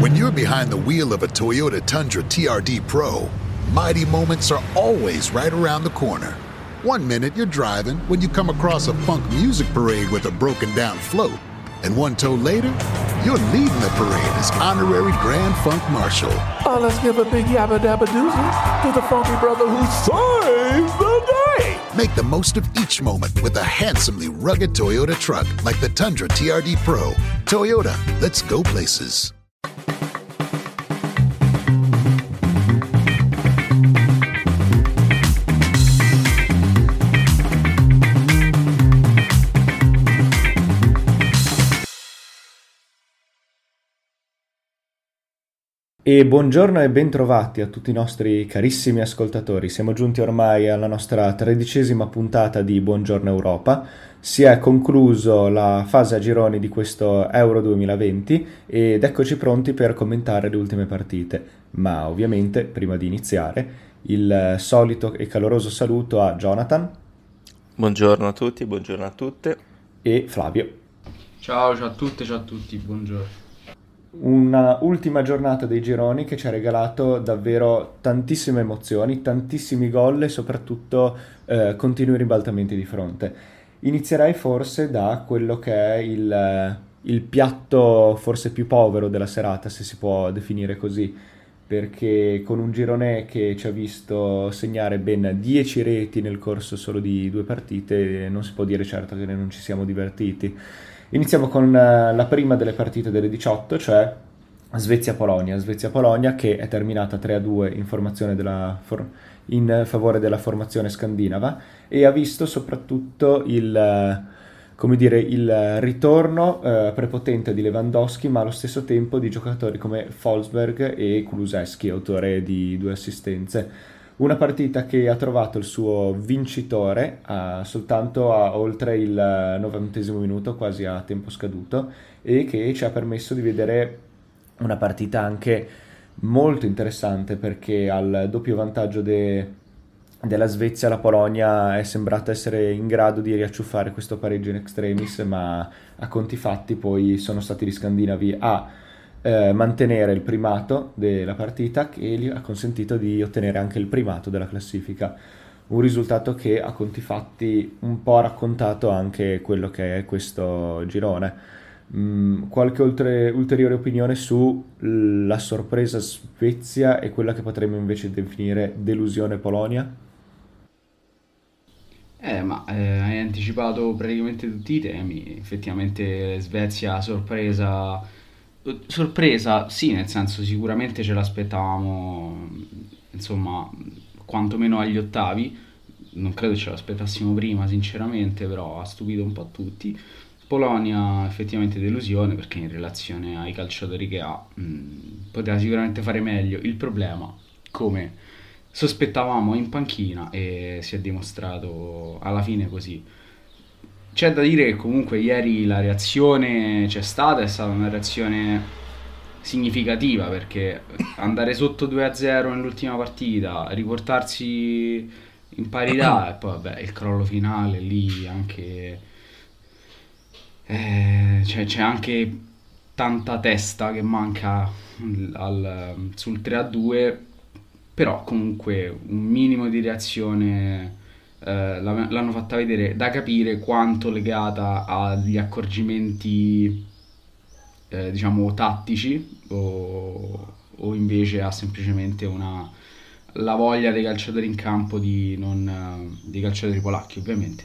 When you're behind the wheel of a Toyota Tundra TRD Pro, mighty moments are always right around the corner. One minute you're driving when you come across a funk music parade with a broken down float. And one tow later, you're leading the parade as honorary Grand Funk Marshal. Oh, let's give a big yabba dabba doozy to the funky brother who saves the day. Make the most of each moment with a handsomely rugged Toyota truck like the Tundra TRD Pro. Toyota, let's go places. E buongiorno e bentrovati a tutti i nostri carissimi ascoltatori. Siamo giunti ormai alla nostra tredicesima puntata di Buongiorno Europa. Si è concluso la fase a gironi di questo Euro 2020 ed eccoci pronti per commentare le ultime partite. Ma ovviamente, prima di iniziare, il solito e caloroso saluto a Jonathan. Buongiorno a tutti, buongiorno a tutte. E Flavio. Ciao, ciao a tutte, ciao a tutti, buongiorno una ultima giornata dei gironi che ci ha regalato davvero tantissime emozioni, tantissimi gol e soprattutto eh, continui ribaltamenti di fronte. Inizierei forse da quello che è il, il piatto forse più povero della serata, se si può definire così, perché con un girone che ci ha visto segnare ben 10 reti nel corso solo di due partite, non si può dire certo che non ci siamo divertiti. Iniziamo con uh, la prima delle partite delle 18, cioè Svezia-Polonia. Svezia-Polonia che è terminata 3-2 in, for- in, favore della formazione scandinava e ha visto soprattutto il, come dire, il ritorno uh, prepotente di Lewandowski, ma allo stesso tempo di giocatori come Folsberg e Kuluseschi, autore di due assistenze. Una partita che ha trovato il suo vincitore a, soltanto a oltre il novantesimo minuto, quasi a tempo scaduto, e che ci ha permesso di vedere una partita anche molto interessante perché al doppio vantaggio de, della Svezia la Polonia è sembrata essere in grado di riacciuffare questo pareggio in extremis, ma a conti fatti poi sono stati gli scandinavi a eh, mantenere il primato della partita che gli ha consentito di ottenere anche il primato della classifica. Un risultato che a conti fatti un po' ha raccontato anche quello che è questo girone. Mm, qualche oltre, ulteriore opinione sulla sorpresa Svezia e quella che potremmo invece definire delusione Polonia? Eh, ma eh, hai anticipato praticamente tutti i temi. Effettivamente Svezia sorpresa Sorpresa, sì, nel senso sicuramente ce l'aspettavamo, insomma, quantomeno agli ottavi, non credo ce l'aspettassimo prima, sinceramente, però ha stupito un po' tutti. Polonia effettivamente delusione perché in relazione ai calciatori che ha mh, mm, poteva sicuramente fare meglio. Il problema, come sospettavamo, in panchina e si è dimostrato alla fine così. C'è da dire che comunque ieri la reazione c'è stata, è stata una reazione significativa perché andare sotto 2-0 nell'ultima partita, riportarsi in parità e poi vabbè il crollo finale lì anche... Eh, cioè, c'è anche tanta testa che manca al, sul 3-2 però comunque un minimo di reazione eh, l'hanno fatta vedere da capire quanto legata agli accorgimenti eh, diciamo tattici o, o, invece ha semplicemente una, la voglia dei calciatori in campo di non eh, dei calciatori polacchi ovviamente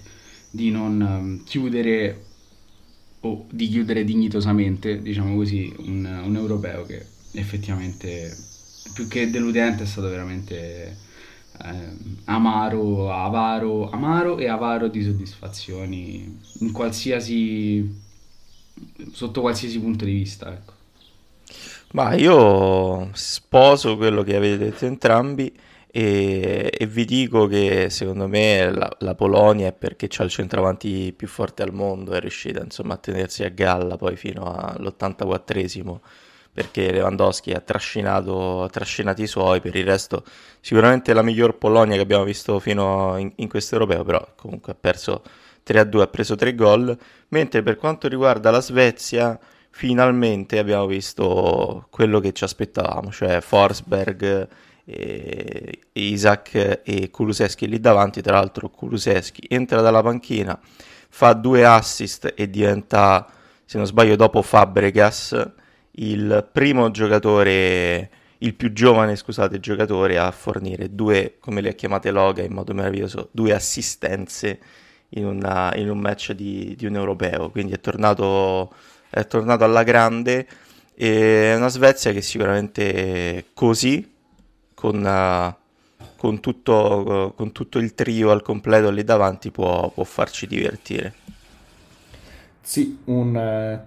di non um, chiudere o di chiudere dignitosamente diciamo così un, un europeo che effettivamente più che deludente è stato veramente eh, amaro, avaro, amaro e avaro di soddisfazioni in qualsiasi sotto qualsiasi punto di vista, ecco. Ma io sposo quello che avete detto entrambi e, e vi dico che secondo me la, la, Polonia è perché c'ha il centravanti più forte al mondo, è riuscita insomma a tenersi a galla poi fino all'84esimo perché Lewandowski ha trascinato, ha trascinato i suoi, per il resto sicuramente la miglior Polonia che abbiamo visto fino in, in questo europeo, però comunque ha perso 3-2, ha preso 3 gol, mentre per quanto riguarda la Svezia finalmente abbiamo visto quello che ci aspettavamo, cioè Forsberg, e Isaac e Kuluseschi lì davanti, tra l'altro Kuluseschi entra dalla panchina, fa due assist e diventa, se non sbaglio, dopo Fabregas, il primo giocatore, il più giovane, scusate, giocatore a fornire due, come le ha chiamate Loga in modo meraviglioso, due assistenze in, una, in un match di, di un europeo, quindi è tornato è tornato alla grande e è una Svezia che sicuramente così, con, con, tutto, con tutto, il trio al completo lì davanti, può, può farci divertire. Sì, un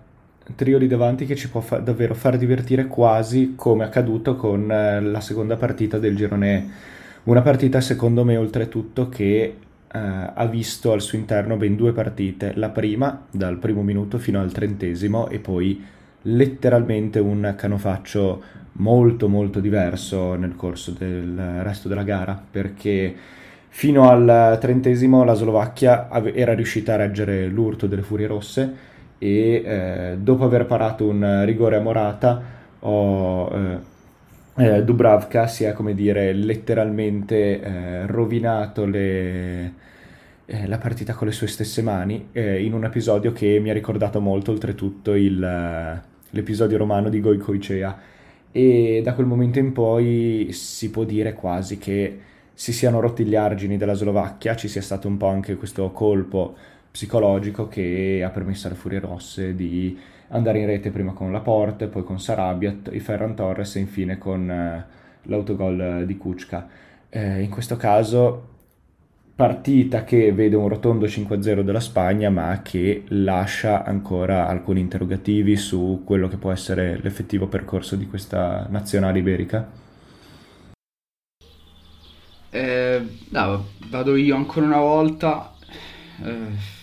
trio lì davanti che ci può fa- davvero far divertire quasi come accaduto con la seconda partita del girone. Una partita secondo me oltretutto che Uh, ha visto al suo interno ben due partite, la prima dal primo minuto fino al trentesimo e poi letteralmente un canofaccio molto molto diverso nel corso del resto della gara perché fino al trentesimo la Slovacchia era riuscita a reggere l'urto delle Furie Rosse e eh, dopo aver parato un rigore a Morata ho... Eh, eh, Dubravka si è, come dire, letteralmente eh, rovinato le, eh, la partita con le sue stesse mani eh, in un episodio che mi ha ricordato molto, oltretutto, il, l'episodio romano di Goicoicea. E da quel momento in poi si può dire quasi che si siano rotti gli argini della Slovacchia, ci sia stato un po' anche questo colpo psicologico che ha permesso alle Furie Rosse di andare in rete prima con Laporte, poi con Sarabia, i Ferran Torres e infine con eh, l'autogol di Kuczka. Eh, in questo caso partita che vede un rotondo 5-0 della Spagna ma che lascia ancora alcuni interrogativi su quello che può essere l'effettivo percorso di questa nazionale iberica. Eh, no, vado io ancora una volta. Eh,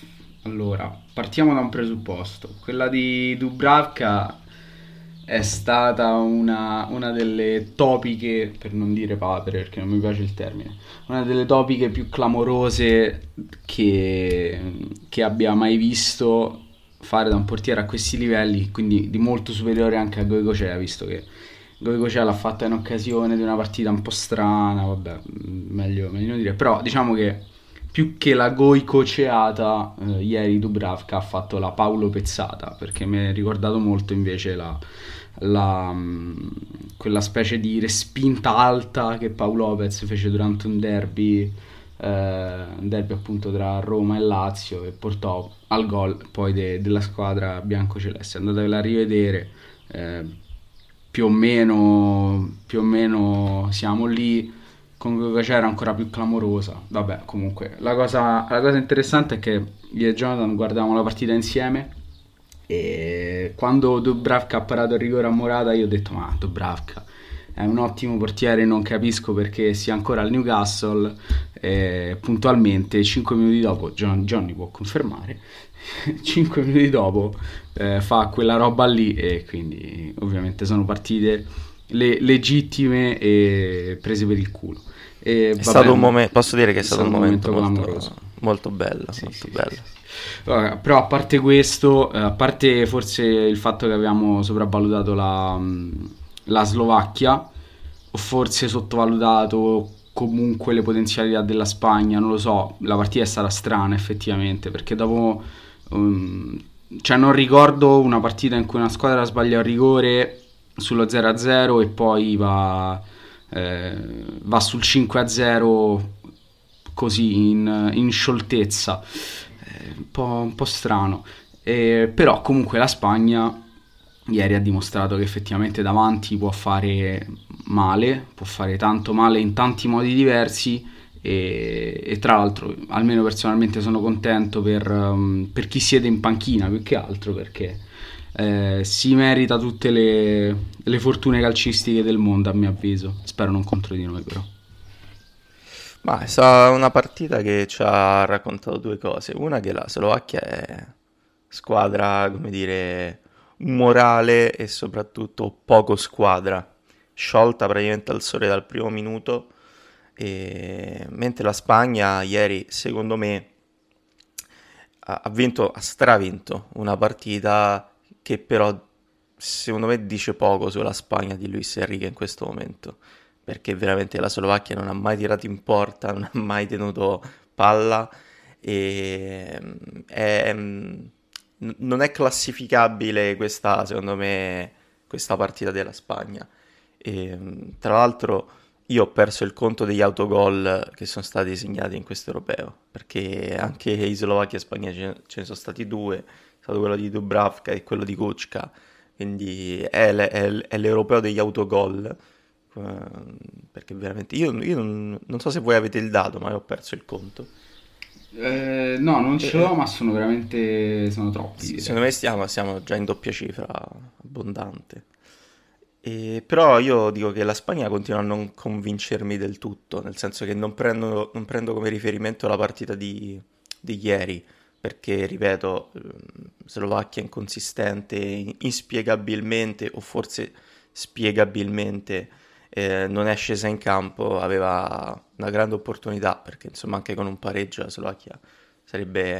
allora, partiamo da un presupposto. Quella di Dubravka è stata una, una, delle topiche, per non dire papere perché non mi piace il termine, una delle topiche più clamorose che, che abbia mai visto fare da un portiere a questi livelli, quindi di molto superiore anche a Goicocea, visto che Goicocea l'ha fatta in occasione di una partita un po' strana, vabbè, meglio, meglio non dire, però diciamo che più che la goicoceata, eh, ieri Dubravka ha fatto la Paolo Pezzata, perché mi è ricordato molto invece la, la, mm, quella specie di respinta alta che Paolo Lopez fece durante un derby, eh, un derby appunto tra Roma e Lazio e portò al gol poi de, della squadra bianco-celeste. Andatevela a rivedere, eh, più, o meno, più o meno siamo lì con Coca era ancora più clamorosa. Vabbè, comunque, la cosa, la cosa interessante è che io e Jonathan guardavamo la partita insieme e quando Dubravka ha parato il rigore a Morata io ho detto ma Dubravka è un ottimo portiere, non capisco perché sia ancora al Newcastle. E puntualmente, 5 minuti dopo, John, Johnny può confermare, 5 minuti dopo eh, fa quella roba lì e quindi ovviamente sono partite le, legittime e prese per il culo. E, è stato un momento, posso dire che è stato, un momento, momento molto, molto, bello. Sì, molto sì, bello. Sì, allora, però a parte questo, eh, a parte forse il fatto che abbiamo sopravvalutato la, la Slovacchia, o forse sottovalutato comunque le potenzialità della Spagna, non lo so, la partita è stata strana effettivamente, perché dopo... Um, cioè non ricordo una partita in cui una squadra sbaglia un rigore sullo 0-0 e poi va eh, va sul 5-0 così in, in scioltezza, eh, un, po', un, po', strano. Eh, però comunque la Spagna ieri ha dimostrato che effettivamente davanti può fare male, può fare tanto male in tanti modi diversi. E, e tra l'altro, almeno personalmente, sono contento per, um, per chi siede in panchina più che altro perché eh, si merita tutte le, le, fortune calcistiche del mondo, a mio avviso. Spero non contro di noi, però. Ma è stata una partita che ci ha raccontato due cose. Una che la Slovacchia è squadra, come dire, morale e soprattutto poco squadra. Sciolta praticamente al sole dal primo minuto. E... Mentre la Spagna ieri, secondo me, ha vinto, ha stravinto una partita che però secondo me dice poco sulla Spagna di Luis Enrique in questo momento, perché veramente la Slovacchia non ha mai tirato in porta, non ha mai tenuto palla e è, non è classificabile questa, secondo me, questa partita della Spagna. E, tra l'altro io ho perso il conto degli autogol che sono stati segnati in questo europeo, perché anche in Slovacchia e Spagna ce ne sono stati due, stato quello di Dubravka e quello di Kuczka, quindi è, è, è l'europeo degli autogol, ehm, perché veramente io, io non, non, so se voi avete il dato, ma ho perso il conto. Eh, no, non ce l'ho, ma sono veramente sono troppi. Sì, secondo me stiamo, siamo già in doppia cifra abbondante. E, però io dico che la Spagna continua a non convincermi del tutto, nel senso che non prendo, non prendo come riferimento la partita di, di ieri, perché, ripeto, ehm, Slovacchia inconsistente, inspiegabilmente o forse spiegabilmente eh, non è scesa in campo, aveva una grande opportunità, perché insomma anche con un pareggio la Slovacchia sarebbe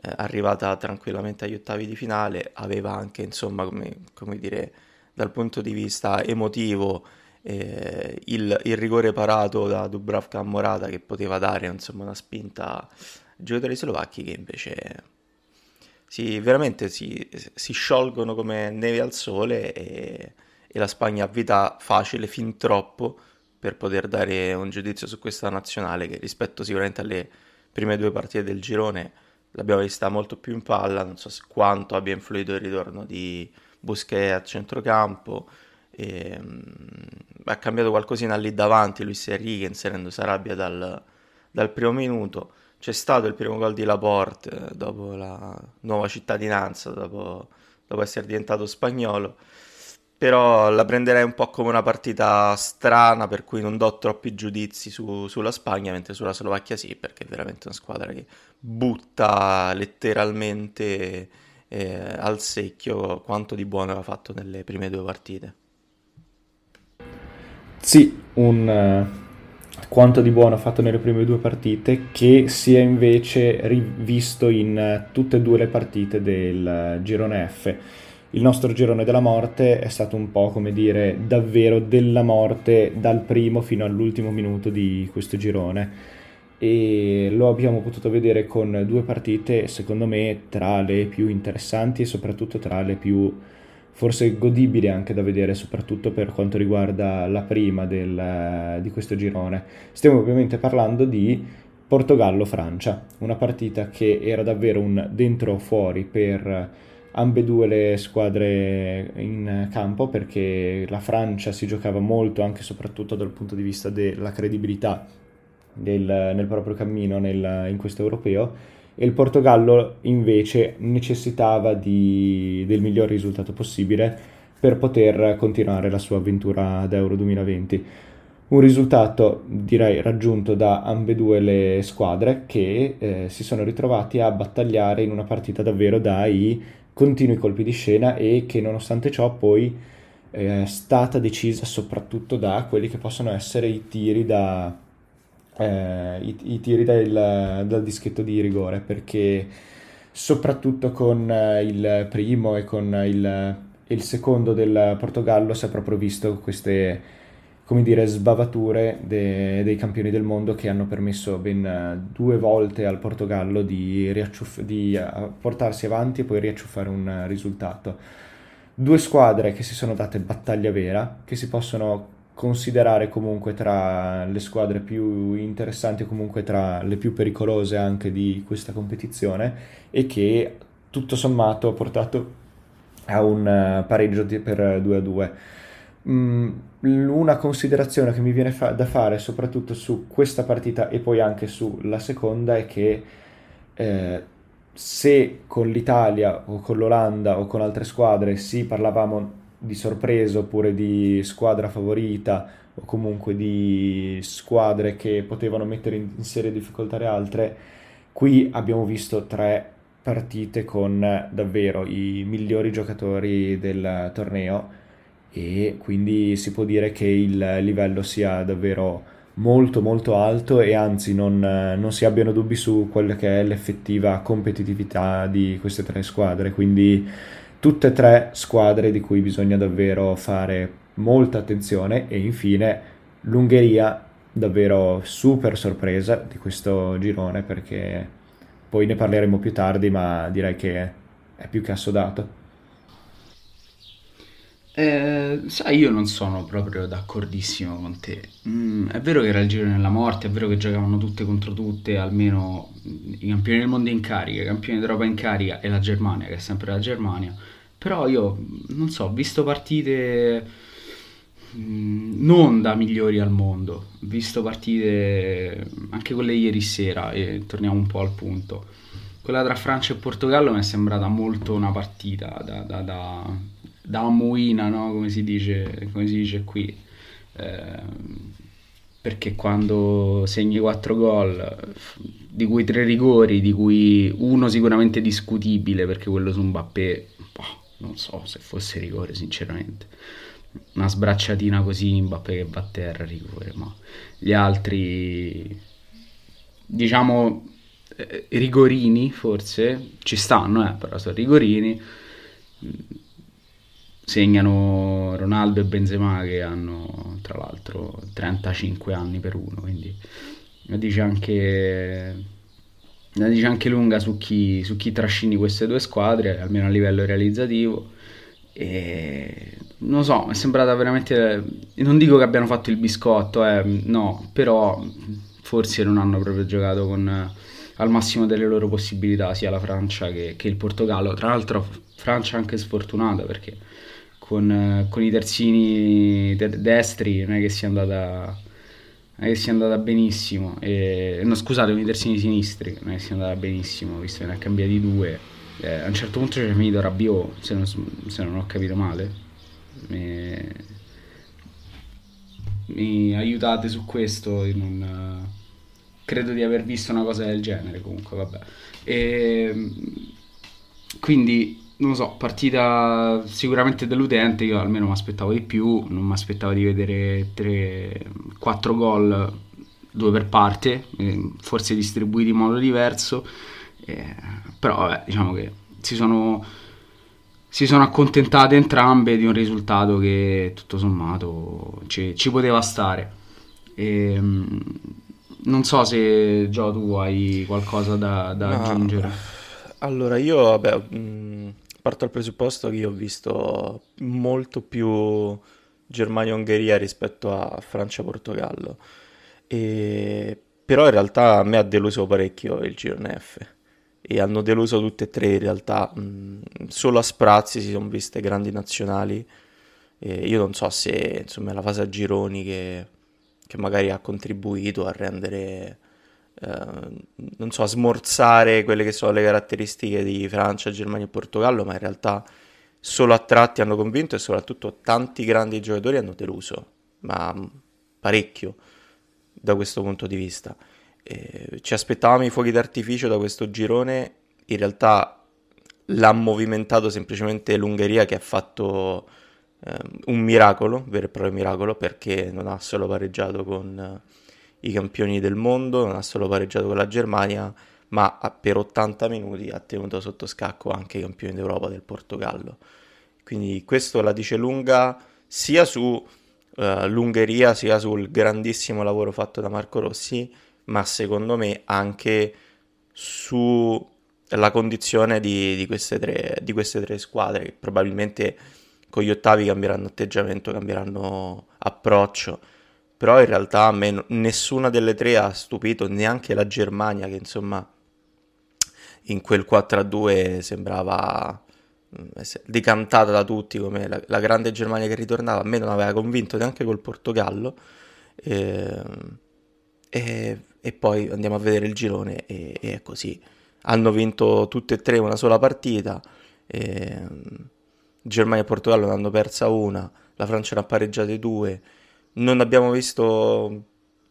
eh, arrivata tranquillamente agli ottavi di finale, aveva anche insomma come, come dire dal punto di vista emotivo eh, il, il, rigore parato da Dubravka a Morata che poteva dare insomma, una spinta giocatori slovacchi che invece si, veramente si, si, sciolgono come neve al sole e, e la Spagna ha vita facile fin troppo per poter dare un giudizio su questa nazionale che rispetto sicuramente alle prime due partite del girone l'abbiamo vista molto più in palla, non so quanto abbia influito il ritorno di Busquets a centrocampo. E, um, ha cambiato qualcosina lì davanti Luis Enrique inserendo Sarabia dal, dal primo minuto. C'è stato il primo gol di Laporte eh, dopo la nuova cittadinanza, dopo, dopo essere diventato spagnolo però la prenderei un po' come una partita strana per cui non do troppi giudizi su, sulla Spagna, mentre sulla Slovacchia sì, perché è veramente una squadra che butta letteralmente eh, al secchio quanto di buono aveva fatto nelle prime due partite. Sì, un uh, quanto di buono ha fatto nelle prime due partite che si è invece rivisto in tutte e due le partite del girone F. Il nostro girone della morte è stato un po' come dire davvero della morte dal primo fino all'ultimo minuto di questo girone e lo abbiamo potuto vedere con due partite secondo me tra le più interessanti e soprattutto tra le più forse godibili anche da vedere soprattutto per quanto riguarda la prima del, di questo girone. Stiamo ovviamente parlando di Portogallo-Francia una partita che era davvero un dentro o fuori per ambedue le squadre in campo perché la Francia si giocava molto anche e soprattutto dal punto di vista della credibilità del, nel proprio cammino nel, in questo europeo e il Portogallo invece necessitava di, del miglior risultato possibile per poter continuare la sua avventura ad Euro 2020. Un risultato direi raggiunto da ambedue le squadre che eh, si sono ritrovati a battagliare in una partita davvero dai continui colpi di scena e che nonostante ciò poi eh, è stata decisa soprattutto da quelli che possono essere i tiri da, eh, i, i, tiri del, dal dischetto di rigore perché soprattutto con eh, il primo e con il, il, secondo del Portogallo si è proprio visto queste come dire sbavature de, dei campioni del mondo che hanno permesso ben due volte al Portogallo di, riacciuff- di eh, portarsi avanti e poi riacciuffare un risultato. Due squadre che si sono date battaglia vera che si possono considerare comunque tra le squadre più interessanti o comunque tra le più pericolose anche di questa competizione e che tutto sommato ha portato a un eh, pareggio per 2 a 2. Mm, una considerazione che mi viene fa- da fare soprattutto su questa partita e poi anche sulla seconda è che eh, se con l'Italia o con l'Olanda o con altre squadre si parlavamo di sorpresa oppure di squadra favorita o comunque di squadre che potevano mettere in, in serie difficoltà le altre, qui abbiamo visto tre partite con davvero i migliori giocatori del torneo e quindi si può dire che il livello sia davvero molto molto alto e anzi non, non, si abbiano dubbi su quella che è l'effettiva competitività di queste tre squadre. Quindi tutte e tre squadre di cui bisogna davvero fare molta attenzione e infine l'Ungheria davvero super sorpresa di questo girone perché poi ne parleremo più tardi ma direi che è più che assodato. Eh, sai, io non sono proprio d'accordissimo con te. Mm, è vero che era il giro nella morte, è vero che giocavano tutte contro tutte, almeno i campioni del mondo in carica, i campioni d'Europa in carica e la Germania, che è sempre la Germania. Però io, non so, ho visto partite mm, non da migliori al mondo, ho visto partite anche quelle ieri sera e torniamo un po' al punto. Quella tra Francia e Portogallo mi è sembrata molto una partita da, da, da da muina, no? come, si dice, come si dice qui. Eh, perché quando segni 4 gol, di cui 3 rigori, di cui uno sicuramente discutibile, perché quello su Mbappé, boh, non so se fosse rigore sinceramente. Una sbracciatina così Mbappé che va a terra rigore, ma gli altri, diciamo, eh, rigorini forse, ci stanno, eh, però sono rigorini segnano Ronaldo e Benzema che hanno tra l'altro 35 anni per uno, quindi la dice anche, la dice anche lunga su chi, su chi trascini queste due squadre, almeno a livello realizzativo. E non so, è sembrata veramente. Non dico che abbiano fatto il biscotto, eh, no, però forse non hanno proprio giocato con, al massimo delle loro possibilità, sia la Francia che, che il Portogallo. Tra l'altro, Francia anche sfortunata perché con, con i terzini de- destri non è che sia andata che sia andata benissimo. E, no scusate con i terzini sinistri non è che sia andata benissimo visto che ne ha cambiati due. Eh, a un certo punto c'è finito Rabiot se non, se non ho capito male. Mi, mi aiutate su questo non, credo di aver visto una cosa del genere comunque vabbè. E, quindi non lo so, partita sicuramente deludente, io almeno mi aspettavo di più, non mi aspettavo di vedere 3, 4 gol, due per parte, forse distribuiti in modo diverso, eh, però vabbè, diciamo che si sono, si sono accontentate entrambe di un risultato che tutto sommato ci, ci poteva stare. E, ehm, non so se Gio tu hai qualcosa da, da no. aggiungere. Allora io vabbè... Mh parto dal presupposto che io ho visto molto più Germania-Ungheria rispetto a Francia-Portogallo. E... Però in realtà a me ha deluso parecchio il girone F. E hanno deluso tutte e tre in realtà. Mm, solo a sprazzi si sono viste grandi nazionali. E io non so se insomma, la fase a gironi che, che magari ha contribuito a rendere non so, smorzare quelle che sono le caratteristiche di Francia, Germania e Portogallo, ma in realtà solo a tratti hanno convinto e soprattutto tanti grandi giocatori hanno deluso, ma parecchio da questo punto di vista. E ci aspettavamo i fuochi d'artificio da questo girone, in realtà l'ha movimentato semplicemente l'Ungheria che ha fatto eh, un miracolo, vero e proprio miracolo, perché non ha solo pareggiato con i campioni del mondo, non ha solo pareggiato con la Germania, ma per 80 minuti ha tenuto sotto scacco anche i campioni d'Europa del Portogallo. Quindi questo la dice lunga sia su uh, l'Ungheria, sia sul grandissimo lavoro fatto da Marco Rossi, ma secondo me anche sulla condizione di, di, queste tre, di queste tre squadre che probabilmente con gli ottavi cambieranno atteggiamento, cambieranno approccio però in realtà a me nessuna delle tre ha stupito, neanche la Germania che insomma in quel 4-2 sembrava mm, decantata da tutti come la, la, grande Germania che ritornava, a me non aveva convinto neanche col Portogallo. E, ehm, e, e poi andiamo a vedere il girone e, e, è così. Hanno vinto tutte e tre una sola partita, ehm, Germania e Portogallo ne hanno persa una, la Francia ne ha pareggiate due non abbiamo visto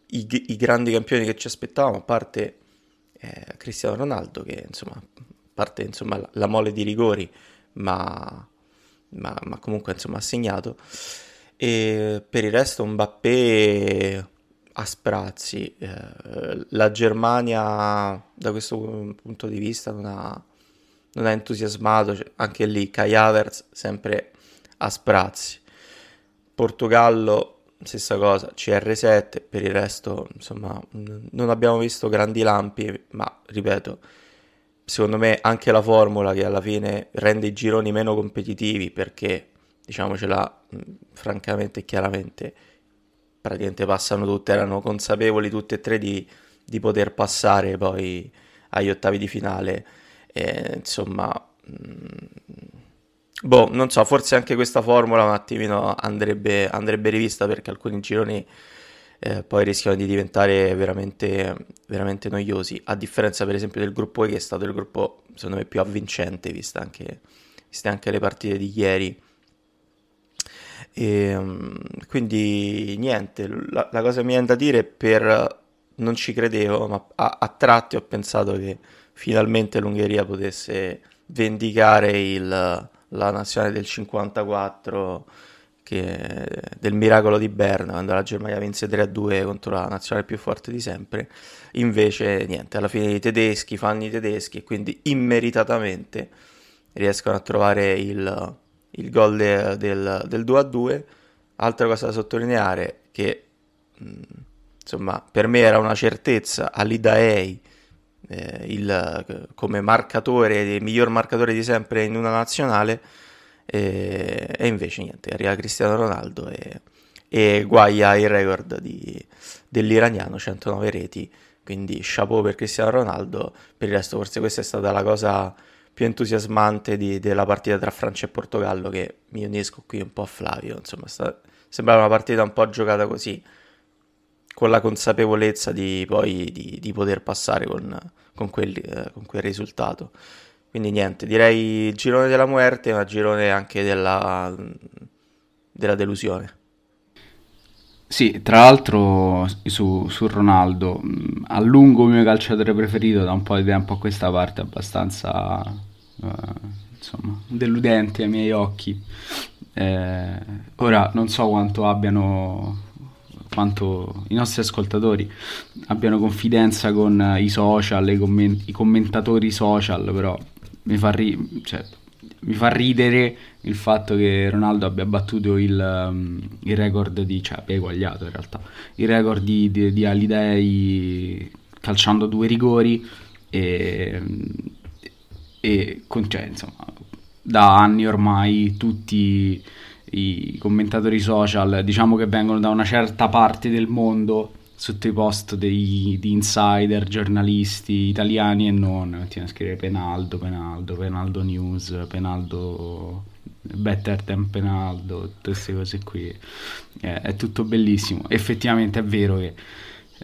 i, i grandi campioni che ci aspettavamo, a parte eh, Cristiano Ronaldo, che insomma, a parte insomma, la, la mole di rigori, ma, ma, ma, comunque insomma, ha segnato. E per il resto Mbappé a sprazzi. Eh, la Germania da questo punto di vista non ha, non ha entusiasmato, cioè, anche lì Kai Havertz sempre a sprazzi. Portogallo stessa cosa, CR7, per il resto insomma non abbiamo visto grandi lampi, ma ripeto, secondo me anche la formula che alla fine rende i gironi meno competitivi perché diciamocela francamente e chiaramente praticamente passano tutte, erano consapevoli tutte e tre di, di poter passare poi agli ottavi di finale. E, insomma, mh, boh, non so, forse anche questa formula un attimino andrebbe, andrebbe rivista perché alcuni gironi eh, poi rischiano di diventare veramente, veramente noiosi, a differenza per esempio del gruppo E che è stato il gruppo secondo me più avvincente, viste anche, viste anche le partite di ieri. E, ehm, quindi niente, la, la cosa mi viene da dire per non ci credevo, ma a, a, tratti ho pensato che finalmente l'Ungheria potesse vendicare il, la nazionale del 54 che, del miracolo di Berna quando la Germania vinse 3-2 contro la nazionale più forte di sempre. Invece niente, alla fine i tedeschi fanno i tedeschi e quindi immeritatamente riescono a trovare il il gol de, del, del 2-2. Altra cosa da sottolineare che mh, insomma per me era una certezza Alidaei eh, il, come marcatore, miglior marcatore di sempre in una nazionale e, e invece niente, arriva Cristiano Ronaldo e, e guaia il record di, dell'iraniano, 109 reti, quindi chapeau per Cristiano Ronaldo, per il resto forse questa è stata la cosa più entusiasmante di, della partita tra Francia e Portogallo che mi unisco qui un po' a Flavio, insomma sta, sembrava una partita un po' giocata così, con la consapevolezza di poi di, di poter passare con, con, quel, eh, con, quel, risultato. Quindi niente, direi il girone della muerte, ma girone anche della, della delusione. Sì, tra l'altro su, su Ronaldo, a lungo il mio calciatore preferito da un po' di tempo a questa parte, abbastanza uh, insomma, deludente ai miei occhi. Eh, ora non so quanto abbiano quanto i nostri ascoltatori abbiano confidenza con i social, i, comment- i commentatori social, però mi fa, ri- cioè, mi fa, ridere il fatto che Ronaldo abbia battuto il, um, il record di, cioè abbia eguagliato in realtà, il record di, di, di Alidei calciando due rigori e e cioè, insomma, da anni ormai tutti i commentatori social diciamo che vengono da una certa parte del mondo sotto i post dei, di insider, giornalisti italiani e non, continuano a scrivere Penaldo, Penaldo, Penaldo News, Penaldo Better than Penaldo, tutte queste cose qui. Eh, è tutto bellissimo. Effettivamente è vero che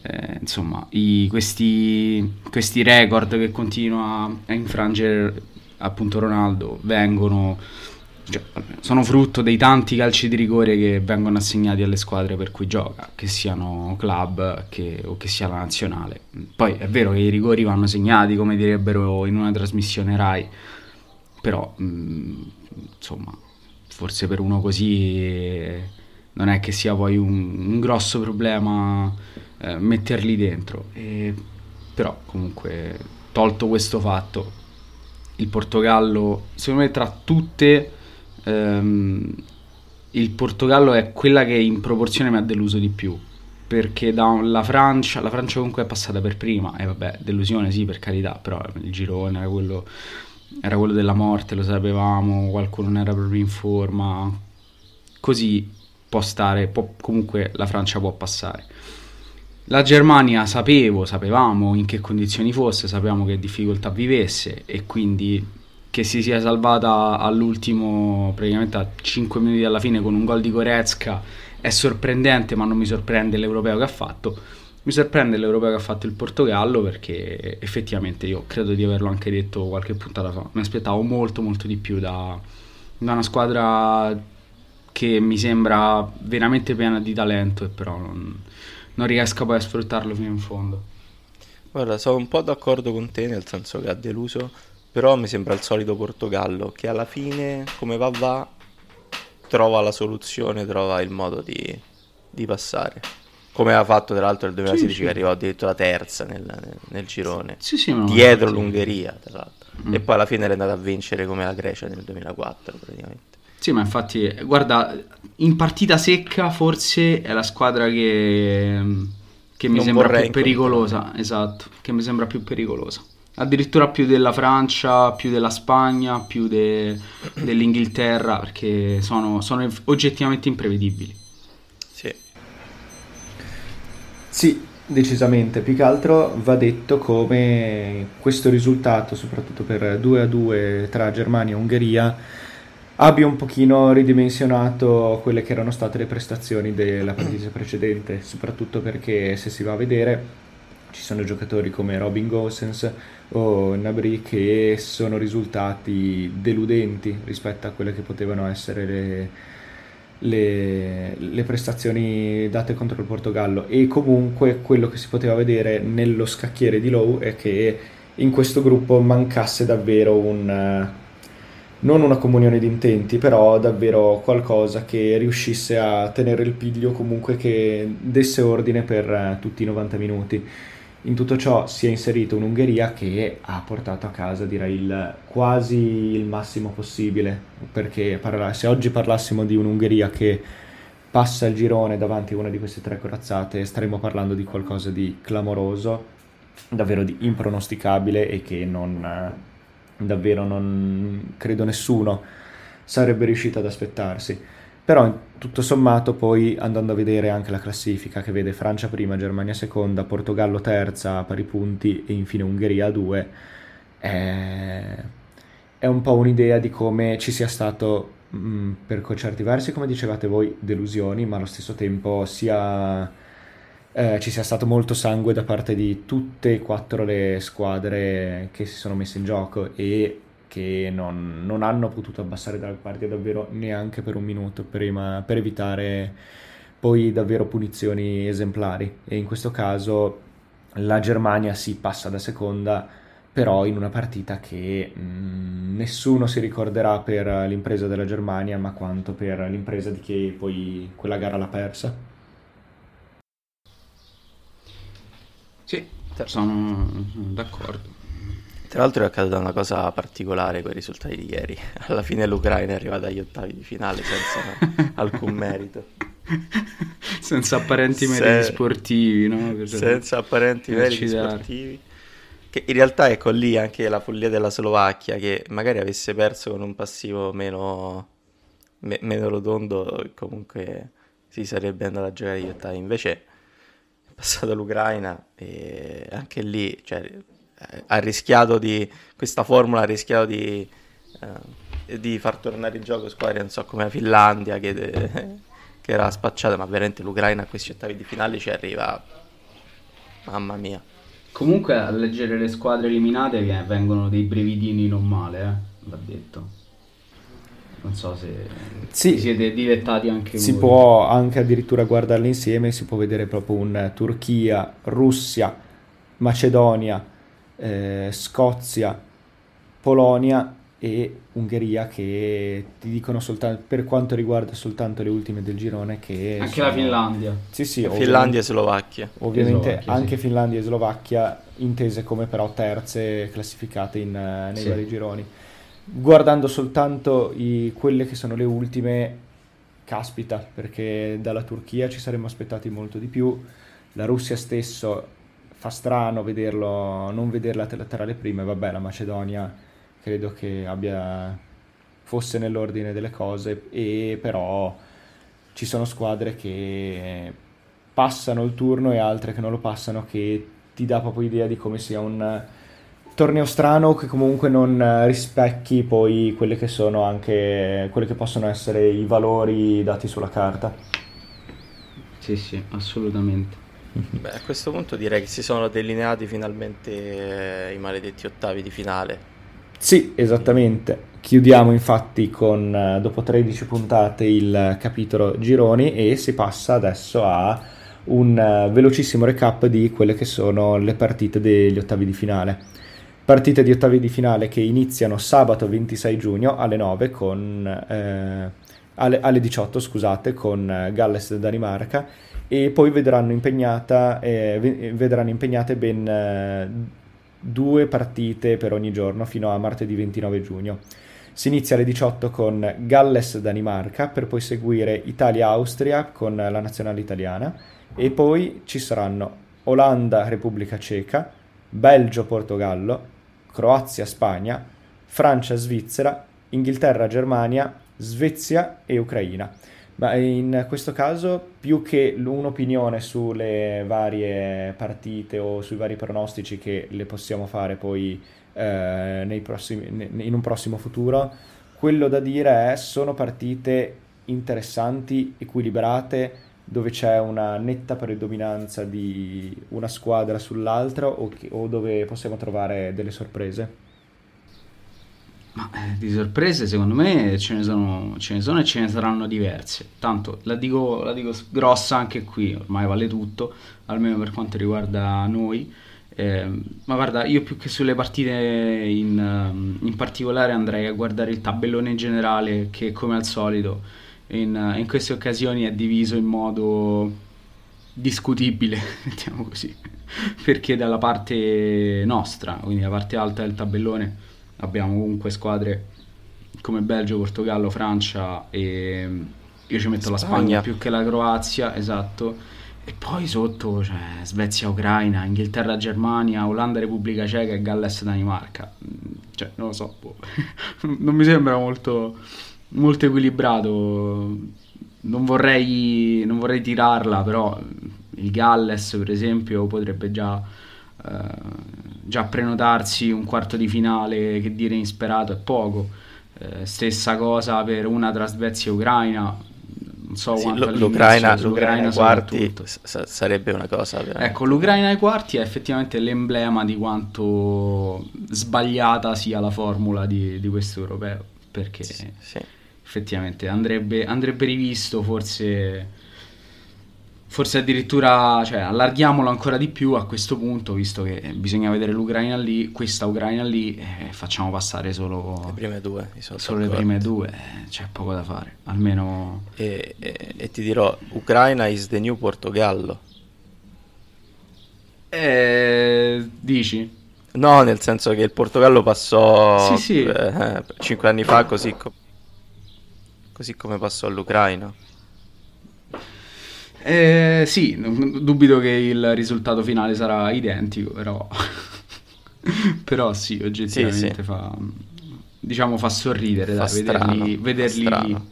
eh, insomma, i, questi, questi, record che continua a infrangere appunto Ronaldo vengono, cioè, sono frutto dei tanti calci di rigore che vengono assegnati alle squadre per cui gioca, che siano club che, o che sia la nazionale. Poi è vero che i rigori vanno segnati, come direbbero in una trasmissione RAI, però mh, mm, insomma, forse per uno così non è che sia poi un, un grosso problema eh, metterli dentro. E, però comunque, tolto questo fatto, il Portogallo, secondo me tra tutte, ehm, il Portogallo è quella che in proporzione mi ha deluso di più. Perché la Francia, la Francia comunque è passata per prima, e vabbè, delusione sì per carità, però il girone era quello, era quello della morte, lo sapevamo, qualcuno non era proprio in forma, così può stare, può, comunque la Francia può passare. La Germania sapevo, sapevamo in che condizioni fosse, sapevamo che difficoltà vivesse e quindi che si sia salvata all'ultimo, praticamente a 5 minuti alla fine con un gol di Goretzka è sorprendente, ma non mi sorprende l'europeo che ha fatto. Mi sorprende l'europeo che ha fatto il Portogallo perché effettivamente io credo di averlo anche detto qualche puntata fa. Mi aspettavo molto molto di più da, da una squadra che mi sembra veramente piena di talento e però non, non riesco poi a sfruttarlo fino in fondo. Guarda, sono un po' d'accordo con te, nel senso che ha deluso, però mi sembra il solito Portogallo, che alla fine, come va va, trova la soluzione, trova il modo di, di passare. Come ha fatto tra l'altro nel 2016 sì, sì. che arrivò addirittura terza nel, nel, nel girone, sì, dietro l'Ungheria tra l'altro. mm. e poi alla fine è andata a vincere come la Grecia nel 2004 praticamente. Sì, ma infatti, guarda, in partita secca forse è la squadra che, che mi non sembra più pericolosa, esatto, che mi sembra più pericolosa. Addirittura più della Francia, più della Spagna, più de, dell'Inghilterra, perché sono, sono oggettivamente imprevedibili. Sì. Sì, decisamente. Più che altro va detto come questo risultato, soprattutto per 2 a 2 tra Germania e Ungheria, abbia un pochino ridimensionato quelle che erano state le prestazioni della partita precedente, soprattutto perché se si va a vedere ci sono giocatori come Robin Gosens o Nabri che sono risultati deludenti rispetto a quelle che potevano essere le, le, le, prestazioni date contro il Portogallo e comunque quello che si poteva vedere nello scacchiere di Lowe è che in questo gruppo mancasse davvero un non una comunione di intenti, però davvero qualcosa che riuscisse a tenere il piglio, comunque che desse ordine per uh, tutti i 90 minuti. In tutto ciò si è inserito un'Ungheria che ha portato a casa, direi, il, quasi il massimo possibile, perché parla- se oggi parlassimo di un'Ungheria che passa il girone davanti a una di queste tre corazzate, staremmo parlando di qualcosa di clamoroso, davvero di impronosticabile e che non davvero non credo nessuno sarebbe riuscito ad aspettarsi. Però tutto sommato poi andando a vedere anche la classifica che vede Francia prima, Germania seconda, Portogallo terza a pari punti e infine Ungheria a due, è, è un po' un'idea di come ci sia stato mh, per certi versi, come dicevate voi, delusioni, ma allo stesso tempo sia eh, ci sia stato molto sangue da parte di tutte e quattro le squadre che si sono messe in gioco e che non, non hanno potuto abbassare dalla guardia davvero neanche per un minuto prima, per evitare poi davvero punizioni esemplari e in questo caso la Germania si passa da seconda però in una partita che mh, mm, nessuno si ricorderà per l'impresa della Germania ma quanto per l'impresa di chi poi quella gara l'ha persa Sì, sono d'accordo. Tra l'altro è accaduta una cosa particolare con i risultati di ieri. Alla fine l'Ucraina è arrivata agli ottavi di finale senza alcun merito. senza apparenti meriti Se... sportivi, no? senza apparenti meriti sportivi. Che in realtà ecco lì anche la follia della Slovacchia che magari avesse perso con un passivo meno, me- meno rotondo comunque si sarebbe andata a giocare agli ottavi. Invece passato l'Ucraina e anche lì cioè, ha rischiato di questa formula ha rischiato di, eh, di far tornare in gioco squadre non so come la Finlandia che, che era spacciata ma veramente l'Ucraina a questi ottavi di finale ci arriva mamma mia. Comunque a leggere le squadre eliminate vengono dei brevidini non male eh, va detto. Non so se sì, siete dilettati anche si voi. Si può anche addirittura guardarle insieme, si può vedere proprio un Turchia, Russia, Macedonia, eh, Scozia, Polonia e Ungheria che ti dicono soltanto per quanto riguarda soltanto le ultime del girone che anche sono... la Finlandia sì sì Finlandia e Slovacchia ovviamente Slovacchia, anche sì. Finlandia e Slovacchia intese come però terze classificate in, nei sì. vari gironi guardando soltanto i, quelle che sono le ultime, caspita, perché dalla Turchia ci saremmo aspettati molto di più. La Russia stesso fa strano vederlo, non vederla tra le prime, vabbè, la Macedonia credo che abbia fosse nell'ordine delle cose e però ci sono squadre che passano il turno e altre che non lo passano che ti dà proprio idea di come sia un torneo strano che comunque non rispecchi poi quelle che sono anche quelle che possono essere i valori dati sulla carta. Sì, sì, assolutamente. Beh, a questo punto direi che si sono delineati finalmente eh, i maledetti ottavi di finale. Sì, esattamente. Chiudiamo infatti con, eh, dopo 13 puntate, il capitolo gironi e si passa adesso a un velocissimo recap di quelle che sono le partite degli ottavi di finale. Partite di ottavi di finale che iniziano sabato 26 giugno alle 9 con eh, alle, alle, 18 scusate con eh, Galles Danimarca e poi vedranno, impegnata, eh, vedranno impegnate ben eh, due partite per ogni giorno fino a martedì 29 giugno. Si inizia alle 18 con Galles-Danimarca per poi seguire Italia-Austria con la nazionale italiana e poi ci saranno Olanda-Repubblica Ceca, Belgio-Portogallo, Croazia-Spagna, Francia-Svizzera, Inghilterra-Germania, Svezia e Ucraina. Ma in questo caso, più che un'opinione sulle varie partite o sui vari pronostici che le possiamo fare poi eh, prossimi, in un prossimo futuro, quello da dire è sono partite interessanti, equilibrate, dove c'è una netta predominanza di una squadra sull'altra o, che, o dove possiamo trovare delle sorprese? Ma eh, di sorprese secondo me ce ne, sono, ce ne, sono, e ce ne saranno diverse. Tanto la dico, la dico grossa anche qui, ormai vale tutto, almeno per quanto riguarda noi. Eh, ma guarda, io più che sulle partite in, ehm, in, particolare andrei a guardare il tabellone in generale che come al solito in, in queste occasioni è diviso in modo discutibile, mettiamo così, perché dalla parte nostra, quindi la parte alta del tabellone, abbiamo comunque squadre come Belgio, Portogallo, Francia e io ci metto Spagna. la Spagna più che la Croazia, esatto e poi sotto c'è cioè, Svezia, Ucraina, Inghilterra, Germania, Olanda, Repubblica Ceca e Galles, Danimarca. Cioè, non lo so, boh. non mi sembra molto, molto equilibrato. Non vorrei, non vorrei tirarla, però il Galles, per esempio, potrebbe già, eh, già prenotarsi un quarto di finale, che dire insperato è poco. Eh, stessa cosa per una tra Svezia e Ucraina non so sì, quanto l'Ucraina, l'Ucraina, ai quarti s- sarebbe una cosa veramente. ecco l'Ucraina ai quarti è effettivamente l'emblema di quanto sbagliata sia la formula di, di questo europeo perché sì, sì. effettivamente andrebbe, andrebbe rivisto forse forse addirittura cioè, allarghiamolo ancora di più a questo punto, visto che bisogna vedere l'Ucraina lì, questa Ucraina lì, eh, facciamo passare solo le prime due. Solo le prime due, eh, c'è poco da fare, almeno... E, e, e, ti dirò, Ucraina is the new Portogallo. Eh, dici? No, nel senso che il Portogallo passò sì, sì. Eh, 5 anni fa così, co- così come passò all'Ucraina. Eh, sì, dubito che il risultato finale sarà identico, però, però sì, oggettivamente sì, sì. fa, diciamo, fa sorridere, fa dai, strano, vederli, vederli strano.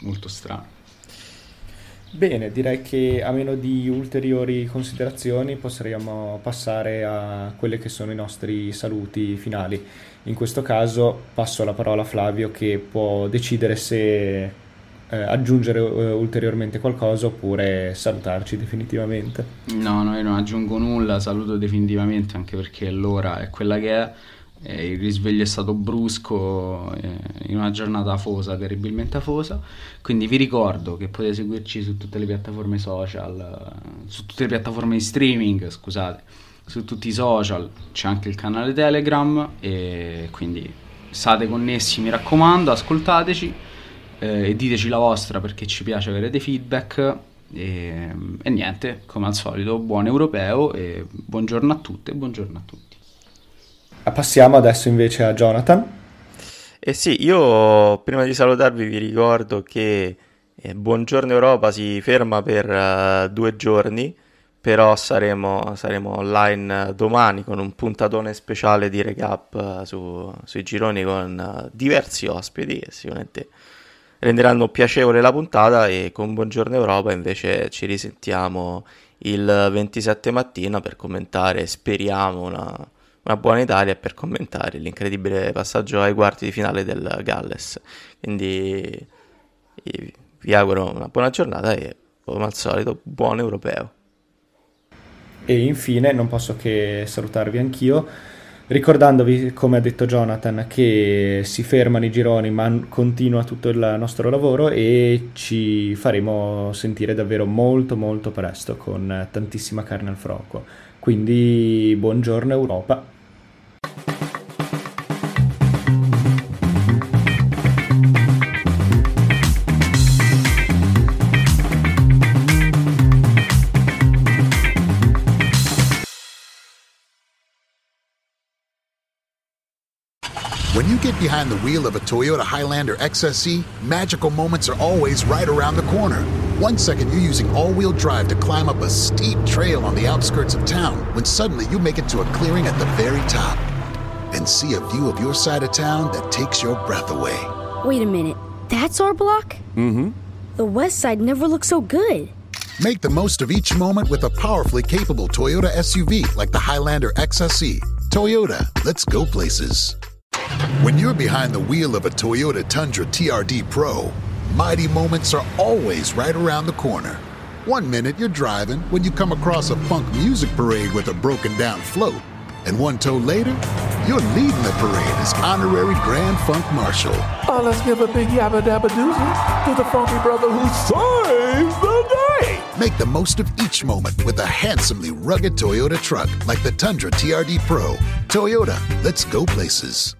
molto strano. Bene, direi che a meno di ulteriori considerazioni possiamo passare a quelli che sono i nostri saluti finali. In questo caso passo la parola a Flavio che può decidere se eh, aggiungere eh, ulteriormente qualcosa oppure salutarci definitivamente? No, no, io non aggiungo nulla, saluto definitivamente anche perché l'ora è quella che è. Eh, il risveglio è stato brusco eh, in una giornata afosa, terribilmente afosa. Quindi vi ricordo che potete seguirci su tutte le piattaforme social, su tutte le piattaforme di streaming, scusate, su tutti i social. C'è anche il canale Telegram e quindi state connessi, mi raccomando, ascoltateci eh, e diteci la vostra perché ci piace avere dei feedback. E, e, niente, come al solito, buon europeo e buongiorno a tutte e buongiorno a tutti. Passiamo adesso invece a Jonathan. Eh sì, io prima di salutarvi vi ricordo che eh, Buongiorno Europa si ferma per uh, due giorni, però saremo, saremo, online domani con un puntatone speciale di recap uh, su, sui gironi con uh, diversi ospiti che sicuramente renderanno piacevole la puntata e con Buongiorno Europa invece ci risentiamo il 27 mattina per commentare, speriamo, una, una buona Italia per commentare l'incredibile passaggio ai quarti di finale del Galles. Quindi vi auguro una buona giornata e come al solito buon europeo. E infine non posso che salutarvi anch'io Ricordandovi, come ha detto Jonathan, che si fermano i gironi ma continua tutto il nostro lavoro e ci faremo sentire davvero molto molto presto con tantissima carne al fuoco. Quindi buongiorno Europa. You get behind the wheel of a Toyota Highlander XSE, magical moments are always right around the corner. One second you're using all wheel drive to climb up a steep trail on the outskirts of town, when suddenly you make it to a clearing at the very top and see a view of your side of town that takes your breath away. Wait a minute. That's our block? Mm hmm. The west side never looked so good. Make the most of each moment with a powerfully capable Toyota SUV like the Highlander XSE. Toyota, let's go places. When you're behind the wheel of a Toyota Tundra TRD Pro, mighty moments are always right around the corner. One minute you're driving when you come across a funk music parade with a broken down float. And one tow later, you're leading the parade as honorary Grand Funk Marshal. Oh, let's give a big yabba dabba doozy to the funky brother who saves the day. Make the most of each moment with a handsomely rugged Toyota truck like the Tundra TRD Pro. Toyota, let's go places.